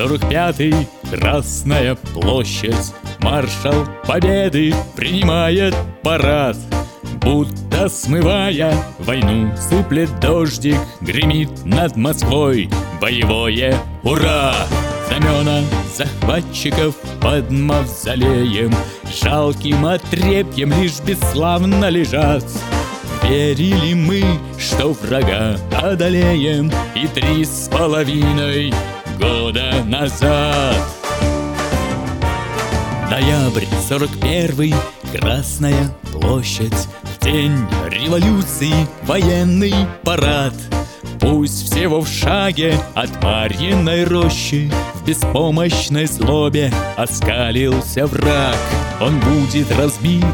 45-й, Красная площадь, маршал Победы принимает парад. Будто смывая войну, сыплет дождик, гремит над Москвой боевое «Ура!» Знамена захватчиков под мавзолеем Жалким отрепьем лишь бесславно лежат Верили мы, что врага одолеем И три с половиной года назад. Ноябрь сорок первый, Красная площадь В день революции военный парад. Пусть всего в шаге от Марьиной рощи В беспомощной злобе оскалился враг. Он будет разбит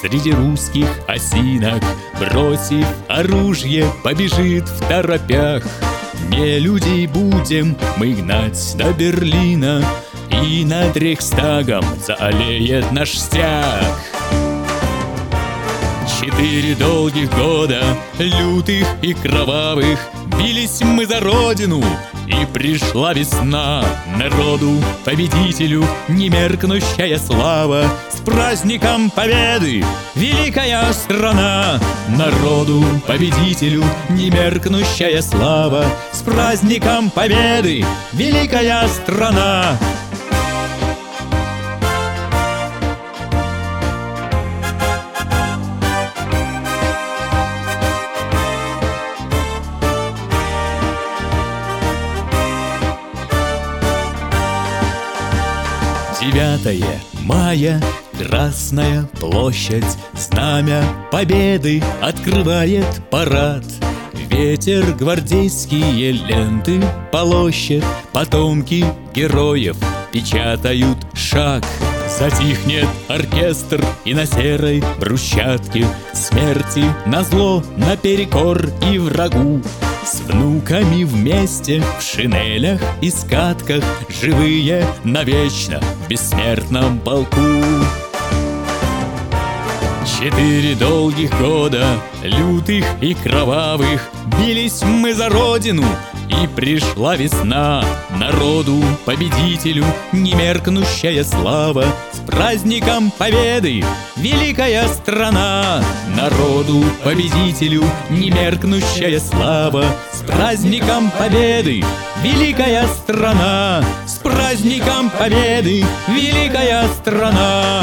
среди русских осинок Бросив оружие, побежит в торопях Не людей будем мы гнать до Берлина? И над Рейхстагом заолеет наш стяг Четыре долгих года, лютых и кровавых, Бились мы за родину, и пришла весна Народу, победителю, немеркнущая слава. С праздником победы, великая страна! Народу, победителю, немеркнущая слава. С праздником победы, великая страна Девятое. Мая, Красная площадь, Знамя победы открывает парад. Ветер гвардейские ленты полощет, Потомки героев. Печатают шаг. Затихнет оркестр и на серой брусчатке Смерти на зло, наперекор и врагу. С внуками вместе в шинелях и скатках Живые навечно бессмертном полку. Четыре долгих года, лютых и кровавых Бились мы за родину, и пришла весна Народу, победителю, немеркнущая слава. С праздником победы, великая страна! Народу, победителю, немеркнущая слава. С праздником победы, великая страна! С праздником победы, великая страна